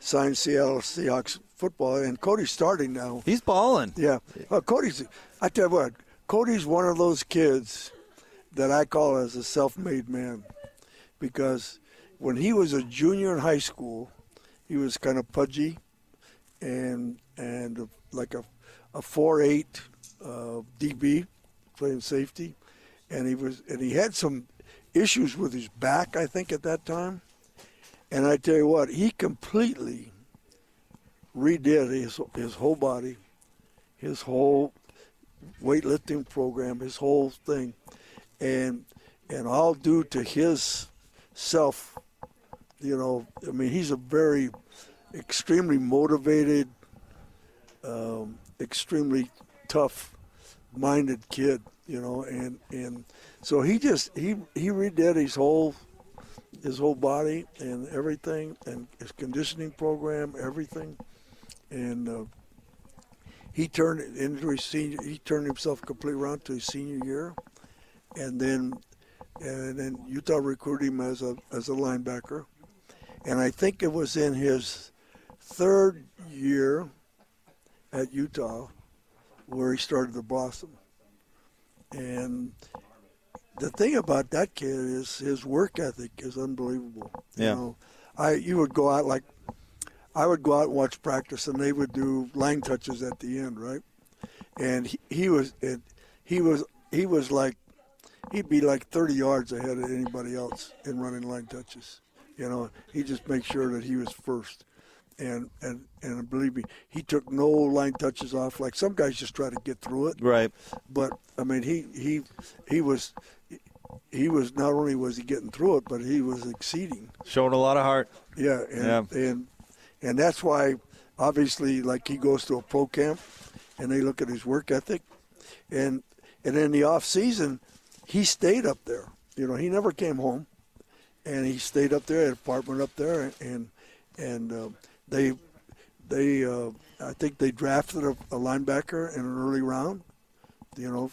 signed Seattle Seahawks football, and Cody's starting now. He's balling. Yeah. Uh, Cody's. I tell you what, Cody's one of those kids that I call as a self-made man, because when he was a junior in high school, he was kind of pudgy, and and like a a four eight uh, DB playing safety, and he was and he had some issues with his back, I think, at that time. And I tell you what, he completely redid his his whole body, his whole weightlifting program, his whole thing, and and all due to his self. You know, I mean, he's a very extremely motivated, um, extremely tough-minded kid. You know, and and so he just he he redid his whole his whole body and everything, and his conditioning program, everything, and uh, he turned into his senior. He turned himself completely around to his senior year, and then and then Utah recruited him as a as a linebacker, and I think it was in his third year at Utah where he started to blossom. And the thing about that kid is his work ethic is unbelievable. Yeah. You know, I you would go out like I would go out and watch practice, and they would do line touches at the end, right? And he, he was and he was he was like he'd be like 30 yards ahead of anybody else in running line touches. You know, he just makes sure that he was first. And and and believe me, he took no line touches off. Like some guys just try to get through it. Right. But I mean, he he he was he was not only was he getting through it, but he was exceeding. Showing a lot of heart. Yeah, and and and that's why obviously like he goes to a pro camp and they look at his work ethic and and in the off season he stayed up there. You know, he never came home and he stayed up there, had an apartment up there and and uh, they they uh, I think they drafted a, a linebacker in an early round, you know,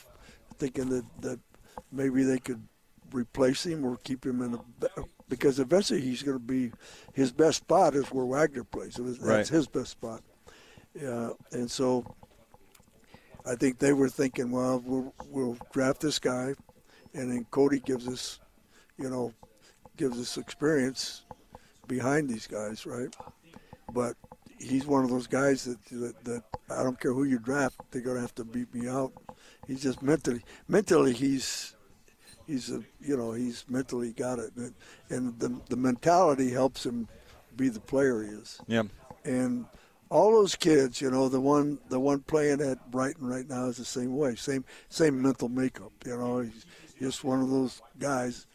thinking that, that maybe they could replace him or keep him in a because eventually he's going to be his best spot is where Wagner plays. It was- That's Right. his best spot. Yeah, and so I think they were thinking, well, we'll, we'll draft this guy, and then Cody gives us, you know, gives us experience behind these guys, right? But he's one of those guys that that, that I don't care who you draft, they're going to have to beat me out. He's just mentally, mentally, he's he's a you know he's mentally got it, and, and the the mentality helps him be the player he is. Yeah. And all those kids, you know, the one the one playing at Brighton right now is the same way, same same mental makeup. You know, he's just one of those guys,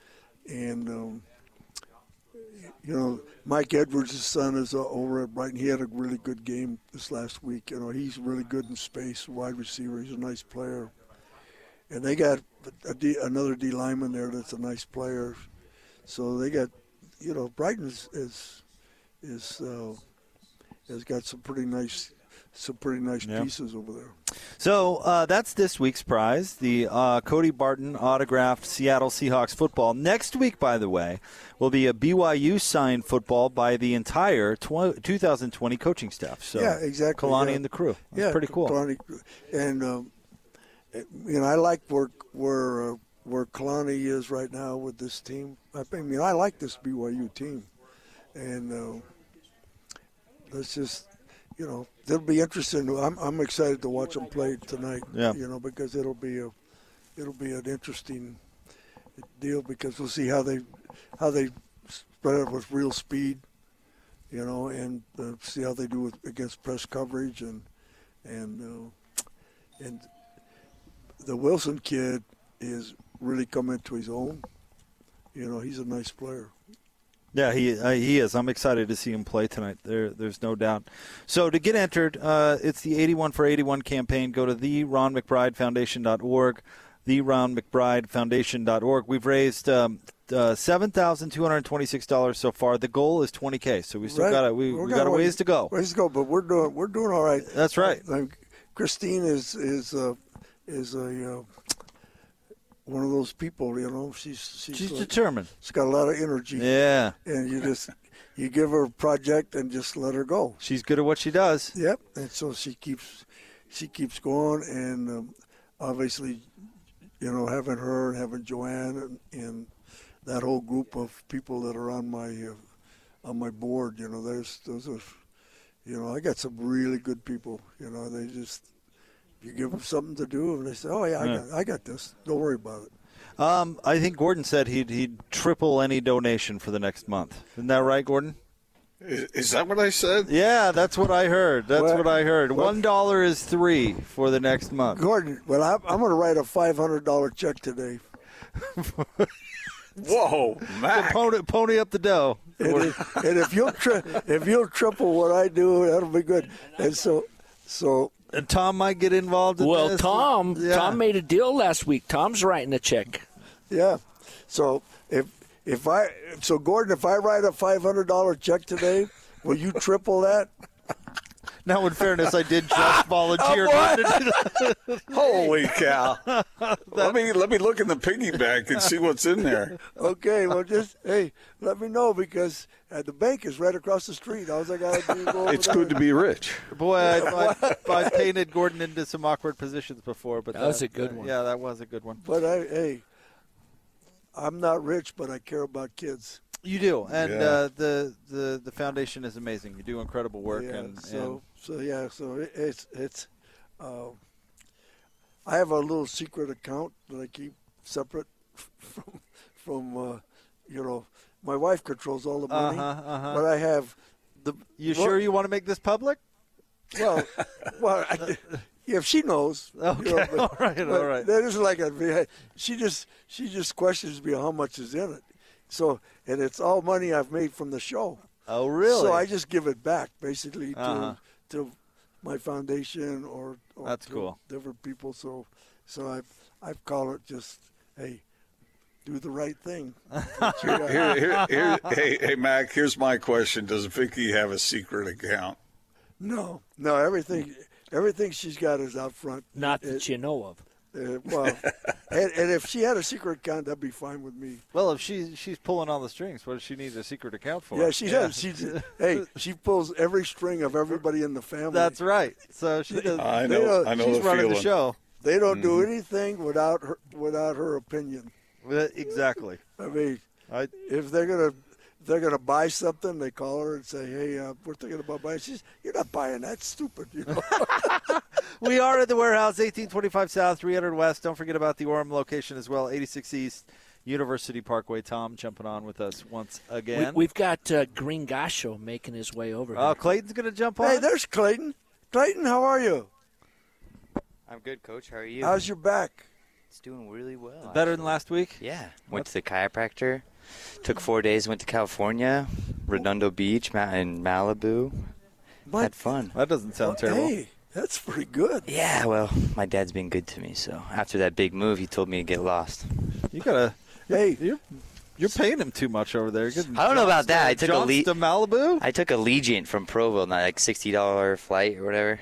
and um, you know, Mike Edwards' son is uh, over at Brighton. He had a really good game this last week. You know, he's really good in space, wide receiver. He's a nice player. And they got D, another D lineman there that's a nice player. So they got, you know, Brighton is is, is uh, has got some pretty nice some pretty nice Yeah. pieces over there. So uh, that's this week's prize, the uh, Cody Barton autographed Seattle Seahawks football. Next week, by the way, will be a BYU signed football by the entire tw- 2020 coaching staff. So yeah, exactly. Kalani yeah. and the crew. That's yeah, pretty cool. Kalani, and um, you know, I like where where uh, where Kalani is right now with this team. I mean, I like this BYU team, and uh, let's just you know, it'll be interesting. I'm I'm excited to watch them play tonight. Yeah. you know, because it'll be a it'll be an interesting deal because we'll see how they how they spread it with real speed, you know, and uh, see how they do with, against press coverage and and uh, and the Wilson kid is really coming to his own. You know, he's a nice player. Yeah, he uh, he is. I'm excited to see him play tonight. There, there's no doubt. So to get entered, uh, it's the 81 for 81 campaign. Go to the Ron McBride Foundation.org, the Ron McBride Foundation.org. We've raised um, uh, seven thousand two hundred twenty-six dollars so far. The goal is 20k. So we still Right. got we, We're we got a gonna- ways to go. Ways to go, but we're doing we're doing all right. That's right. Christine is is uh, is a uh, one of those people. You know, she's she's, She's like- determined. She's got a lot of energy. Yeah. and you just you give her a project and just let her go. She's good at what she does. Yep, and so she keeps she keeps going, and um, obviously, you know, having her and having Joanne and, and that whole group of people that are on my uh, on my board, you know, there's those are, you know, I got some really good people. You know, they just you give them something to do, and they say, "Oh yeah, I Yeah. got I got this. Don't worry about it." Um, I think Gordon said he'd he'd triple any donation for the next month. Isn't that right, Gordon? Is, is that what I said? Yeah, that's what I heard. That's Well- what I heard. well- One dollar is three for the next month. Gordon, well, I'm, I'm going to write a five hundred dollar check today. Whoa, Mac. Pony, pony up the dough. and if, and if you'll tri- if you'll triple what I do, that'll be good. And so, so And Uh, Tom might get involved. In Well, this. Tom, Yeah. Tom made a deal last week. Tom's writing a check. yeah, so if if I so Gordon, if I write a five hundred dollar check today, will you triple that? Now, in fairness, I did just volunteer. Oh, Gordon, that. Holy cow! let me let me look in the piggy bank and see what's in there. Okay, well just hey, let me know because uh, the bank is right across the street. All I got to do is go over It's there. good to be rich. Boy, I, I, I painted Gordon into some awkward positions before, but That was a good one. Yeah, that was a good one. But I hey, I'm not rich, but I care about kids. You do, and Yeah. uh, the the the foundation is amazing. You do incredible work, Yeah, and, so so yeah, so it's it's. Uh, I have a little secret account that I keep separate from from uh, you know my wife controls all the money, Uh-huh, uh-huh. but I have the. you well- sure you want to make this public? Well, well, I, yeah, if she knows. Okay, you know, but, all right. All right. That isn't like a. She just she just questions me how much is in it. So and it's all money I've made from the show. Oh, really? So I just give it back basically to Uh-huh. to my foundation or, or That's to cool. different people. So so I've I call it just hey, do the right thing. Here, here, here, here- hey, hey, Mac. Here's my question: Does Vicky have a secret account? No, no, everything everything she's got is out front. Not that It- you know of. Uh, well, and, and if she had a secret account, that'd be fine with me. Well, if she's she's pulling all the strings, what does she need a secret account for? Yeah, she does. She's hey, she pulls every string of everybody in the family. That's right. So she does. I They know. I know she's the running feeling. the show. They don't do anything without her without her opinion. Exactly. I mean, I, if they're gonna if they're gonna buy something, they call her and say, "Hey, uh, we're thinking about buying." She's, "You're not buying that. Stupid." You know. we are at the warehouse, 1825 South, 300 West. Don't forget about the Orem location as well, 86 East, University Parkway. Tom jumping on with us once again. we've got uh, Green Gasho making his way over oh, here. Clayton's going to jump on. hey, there's Clayton. Clayton, how are you? I'm good, Coach. How are you? How's your back? It's doing really well. Better actually. than last week? Yeah. Went to the chiropractor. Took four days. Went to California, Redondo Beach, Ma- and Malibu. My- Had fun. That doesn't sound oh, terrible. Hey, that's pretty good. Yeah, well, my dad's been good to me. So after that big move, he told me to get lost. You gotta. Hey, you're you're paying him too much over there. Good I don't know about that. I took a Johns lead to Malibu. I took a Allegiant from Provo, not like sixty dollar flight or whatever.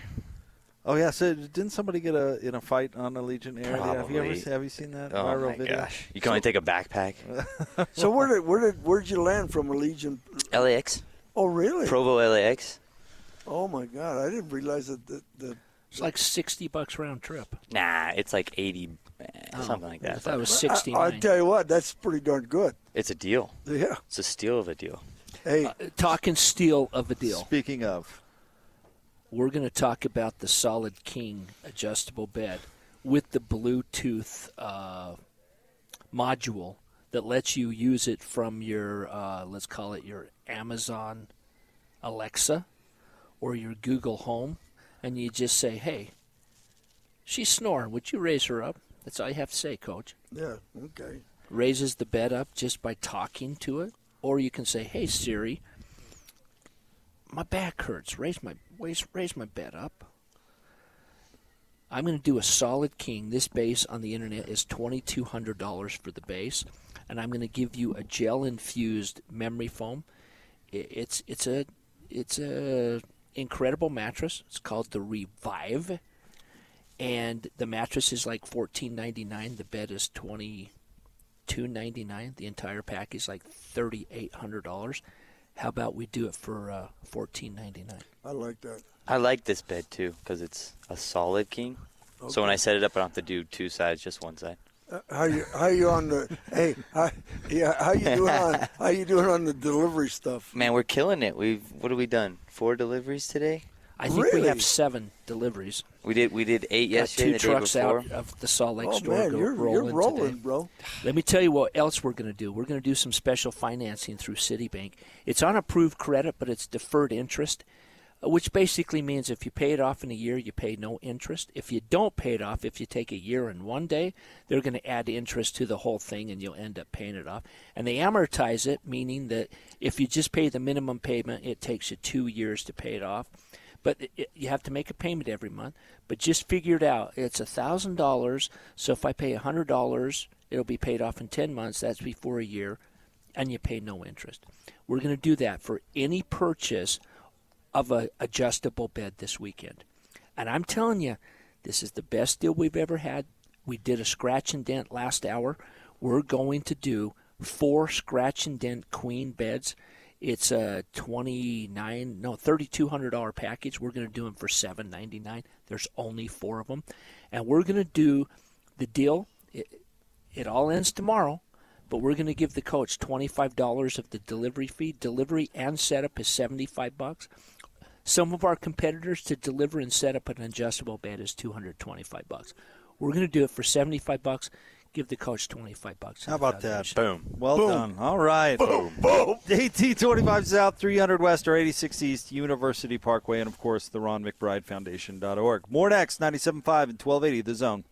Oh yeah, so didn't somebody get a in a fight on Allegiant Air? Have you ever Probably. have you seen that Oh viral my video? gosh! You can only take a backpack. So where did where did where did you land from Allegiant? LAX, Oh really? Provo, LAX. Oh my God! I didn't realize that the, the It's like sixty bucks round trip. Nah, it's like eighty, eh, Oh, something like that. I thought it was I, 69. I tell you what, that's pretty darn good. It's a deal. Yeah. It's a steal of a deal. Hey, Uh, talking steal of a deal. Speaking of, We're going to talk about the Solid King adjustable bed with the Bluetooth uh, module that lets you use it from your, uh, let's call it your Amazon Alexa or your Google Home, and you just say, "Hey, she's snoring. Would you raise her up?" That's all you have to say, Coach. yeah, okay. Raises the bed up just by talking to it, or you can say, "Hey Siri, my back hurts. Raise my raise, raise my bed up." I'm going to do a solid king. This base on the internet is $2,200 for the base, and I'm going to give you a gel infused memory foam. It's it's a it's a incredible mattress. It's called the Revive, and the mattress is like $14.99. The bed is twenty two ninety nine. The entire pack is like thirty eight hundred dollars. How about we do it for uh, fourteen ninety nine? I like that. I like this bed too because it's a solid king. So when I set it up, I don't have to do two sides, just one side. Uh, how you how you on the hey how, yeah how you doing on how you doing on the delivery stuff? Man, we're killing it. We've what have we done? Four deliveries today. I think we have seven deliveries. We did we did eight Got yesterday. two the trucks before. out of the Salt Lake Oh store. man, go, you're rolling you're rolling, today. bro. Let me tell you what else we're going to do. We're going to do some special financing through Citibank. It's on approved credit, but it's deferred interest, uh, which basically means if you pay it off in a year, you pay no interest. If you don't pay it off, if you take a year and one day, they're going to add interest to the whole thing and you'll end up paying it off. And they amortize it, meaning that if you just pay the minimum payment, it takes you two years to pay it off but it, you have to make a payment every month. But just figure it out. It's a thousand dollars. So if I pay a hundred dollars, it'll be paid off in ten months. That's before a year, and you pay no interest. We're going to do that for any purchase of a adjustable bed this weekend. And I'm telling you, this is the best deal we've ever had. We did a scratch and dent last hour. We're going to do four scratch and dent queen beds. It's a twenty nine, no, thirty two hundred dollar package. We're going to do them for seven ninety nine. There's only four of them, and we're going to do the deal. It, it all ends tomorrow, but we're going to give the coach twenty five dollars of the delivery fee. Delivery and setup is seventy five bucks. Some of our competitors to deliver and set up an adjustable bed is 225 bucks. We're going to do it for 75 bucks. Give the coach 25 bucks. How about that? Boom. Well Boom. done. All right. Boom. Boom. AT 25 South, 300 West, or 86 East, University Parkway, and of course, the Ron McBride Foundation.org. More next, 97.5 and 1280, The Zone.